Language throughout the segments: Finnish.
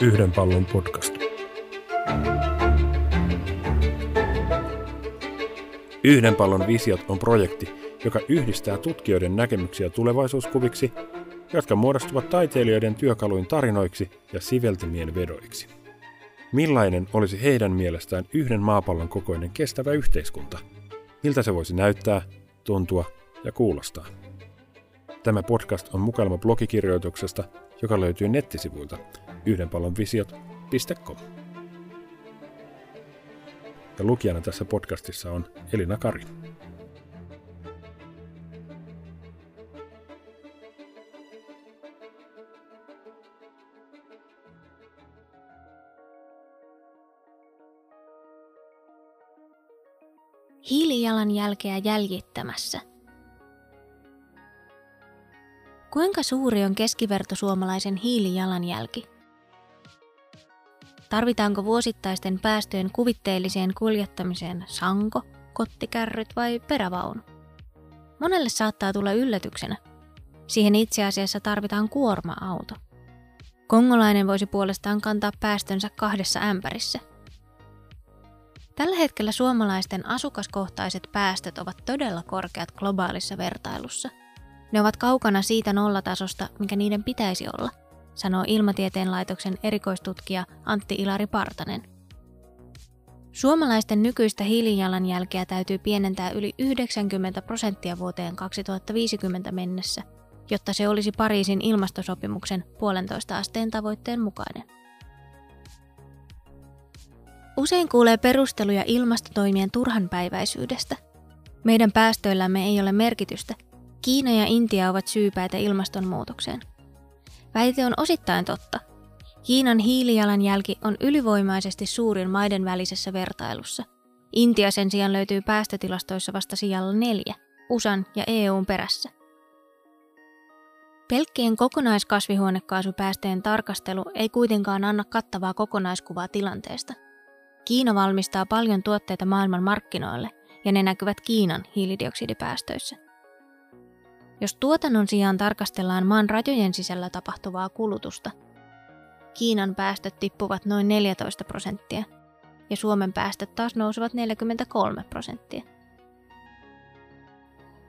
Yhden pallon podcast. Yhden pallon visiot on projekti, joka yhdistää tutkijoiden näkemyksiä tulevaisuuskuviksi, jotka muodostuvat taiteilijoiden työkaluin tarinoiksi ja siveltimien vedoiksi. Millainen olisi heidän mielestään yhden maapallon kokoinen kestävä yhteiskunta? Miltä se voisi näyttää, tuntua ja kuulostaa? Tämä podcast on mukailma blogikirjoituksesta, joka löytyy nettisivuilta yhdenpallonvisiot.com. Ja lukijana tässä podcastissa on Elina Kari. Hiilijalanjälkeä jäljittämässä. Kuinka suuri on keskivertosuomalaisen hiilijalanjälki? Tarvitaanko vuosittaisten päästöjen kuvitteelliseen kuljettamiseen sanko, kottikärryt vai perävaunu? Monelle saattaa tulla yllätyksenä. Siihen itse asiassa tarvitaan kuorma-auto. Kongolainen voisi puolestaan kantaa päästönsä kahdessa ämpärissä. Tällä hetkellä suomalaisten asukaskohtaiset päästöt ovat todella korkeat globaalissa vertailussa. Ne ovat kaukana siitä nollatasosta, mikä niiden pitäisi olla – sanoo Ilmatieteen laitoksen erikoistutkija Antti Ilari Partanen. Suomalaisten nykyistä hiilijalanjälkeä täytyy pienentää yli 90 prosenttia vuoteen 2050 mennessä, jotta se olisi Pariisin ilmastosopimuksen puolentoista asteen tavoitteen mukainen. Usein kuulee perusteluja ilmastotoimien turhanpäiväisyydestä. Meidän päästöillämme ei ole merkitystä. Kiina ja Intia ovat syypäitä ilmastonmuutokseen – Väite on osittain totta. Kiinan hiilijalanjälki on ylivoimaisesti suurin maiden välisessä vertailussa. Intia sen sijaan löytyy päästötilastoissa vasta sijalla neljä, USAn ja EUn perässä. Pelkkien kokonaiskasvihuonekaasupäästöjen tarkastelu ei kuitenkaan anna kattavaa kokonaiskuvaa tilanteesta. Kiina valmistaa paljon tuotteita maailman markkinoille ja ne näkyvät Kiinan hiilidioksidipäästöissä. Jos tuotannon sijaan tarkastellaan maan rajojen sisällä tapahtuvaa kulutusta, Kiinan päästöt tippuvat noin 14 prosenttia ja Suomen päästöt taas nousevat 43 prosenttia.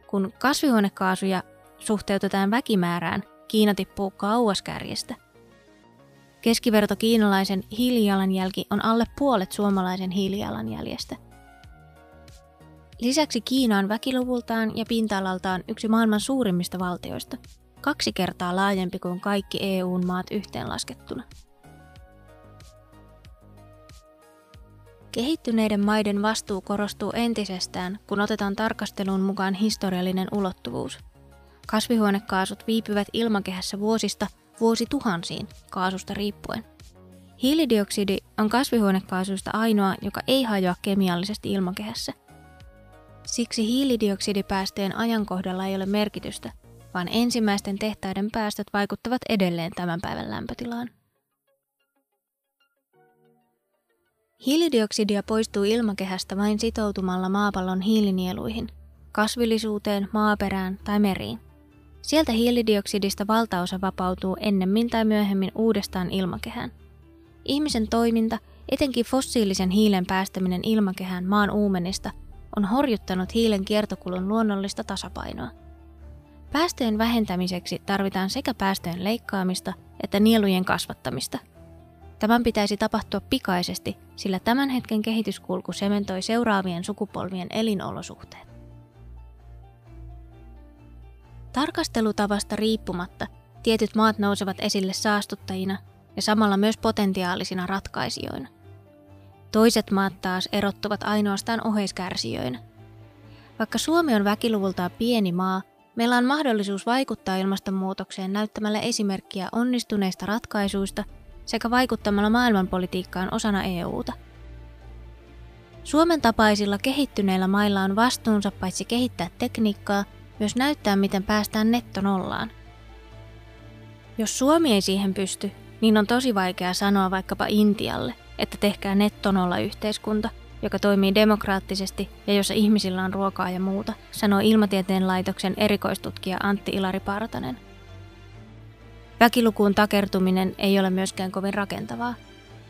Kun kasvihuonekaasuja suhteutetaan väkimäärään, Kiina tippuu kauas kärjestä. Keskiverto kiinalaisen hiilijalanjälki on alle puolet suomalaisen hiilijalanjäljestä. Lisäksi Kiina on väkiluvultaan ja pinta-alaltaan yksi maailman suurimmista valtioista, kaksi kertaa laajempi kuin kaikki EUn maat yhteenlaskettuna. Kehittyneiden maiden vastuu korostuu entisestään, kun otetaan tarkasteluun mukaan historiallinen ulottuvuus. Kasvihuonekaasut viipyvät ilmakehässä vuosista vuosituhansiin kaasusta riippuen. Hiilidioksidi on kasvihuonekaasuista ainoa, joka ei hajoa kemiallisesti ilmakehässä – Siksi hiilidioksidipäästöjen ajankohdalla ei ole merkitystä, vaan ensimmäisten tehtaiden päästöt vaikuttavat edelleen tämän päivän lämpötilaan. Hiilidioksidia poistuu ilmakehästä vain sitoutumalla maapallon hiilinieluihin, kasvillisuuteen, maaperään tai meriin. Sieltä hiilidioksidista valtaosa vapautuu ennemmin tai myöhemmin uudestaan ilmakehään. Ihmisen toiminta, etenkin fossiilisen hiilen päästäminen ilmakehään maan uumenista – on horjuttanut hiilen kiertokulun luonnollista tasapainoa. Päästöjen vähentämiseksi tarvitaan sekä päästöjen leikkaamista että nielujen kasvattamista. Tämän pitäisi tapahtua pikaisesti, sillä tämän hetken kehityskulku sementoi seuraavien sukupolvien elinolosuhteet. Tarkastelutavasta riippumatta tietyt maat nousevat esille saastuttajina ja samalla myös potentiaalisina ratkaisijoina. Toiset maat taas erottuvat ainoastaan oheiskärsijöinä. Vaikka Suomi on väkiluvultaan pieni maa, meillä on mahdollisuus vaikuttaa ilmastonmuutokseen näyttämällä esimerkkiä onnistuneista ratkaisuista sekä vaikuttamalla maailmanpolitiikkaan osana EUta. Suomen tapaisilla kehittyneillä mailla on vastuunsa paitsi kehittää tekniikkaa, myös näyttää miten päästään nettonollaan. Jos Suomi ei siihen pysty, niin on tosi vaikea sanoa vaikkapa Intialle – että tehkää nettonolla yhteiskunta, joka toimii demokraattisesti ja jossa ihmisillä on ruokaa ja muuta, sanoi Ilmatieteen laitoksen erikoistutkija Antti Ilari Partanen. Väkilukuun takertuminen ei ole myöskään kovin rakentavaa.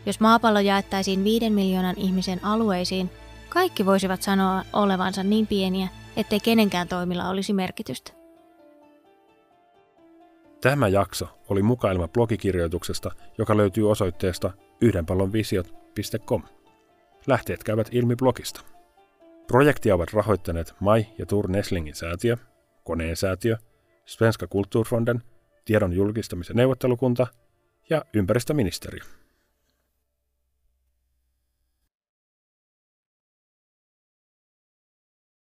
Jos maapallo jaettaisiin viiden miljoonan ihmisen alueisiin, kaikki voisivat sanoa olevansa niin pieniä, ettei kenenkään toimilla olisi merkitystä. Tämä jakso oli mukailma blogikirjoituksesta, joka löytyy osoitteesta yhdenpallonvisiot.com. Lähteet käyvät ilmi blogista. Projektia ovat rahoittaneet Mai ja Tur Neslingin säätiö, Koneen säätiö, Svenska Kulturfonden, tiedon julkistamisen neuvottelukunta ja ympäristöministeriö.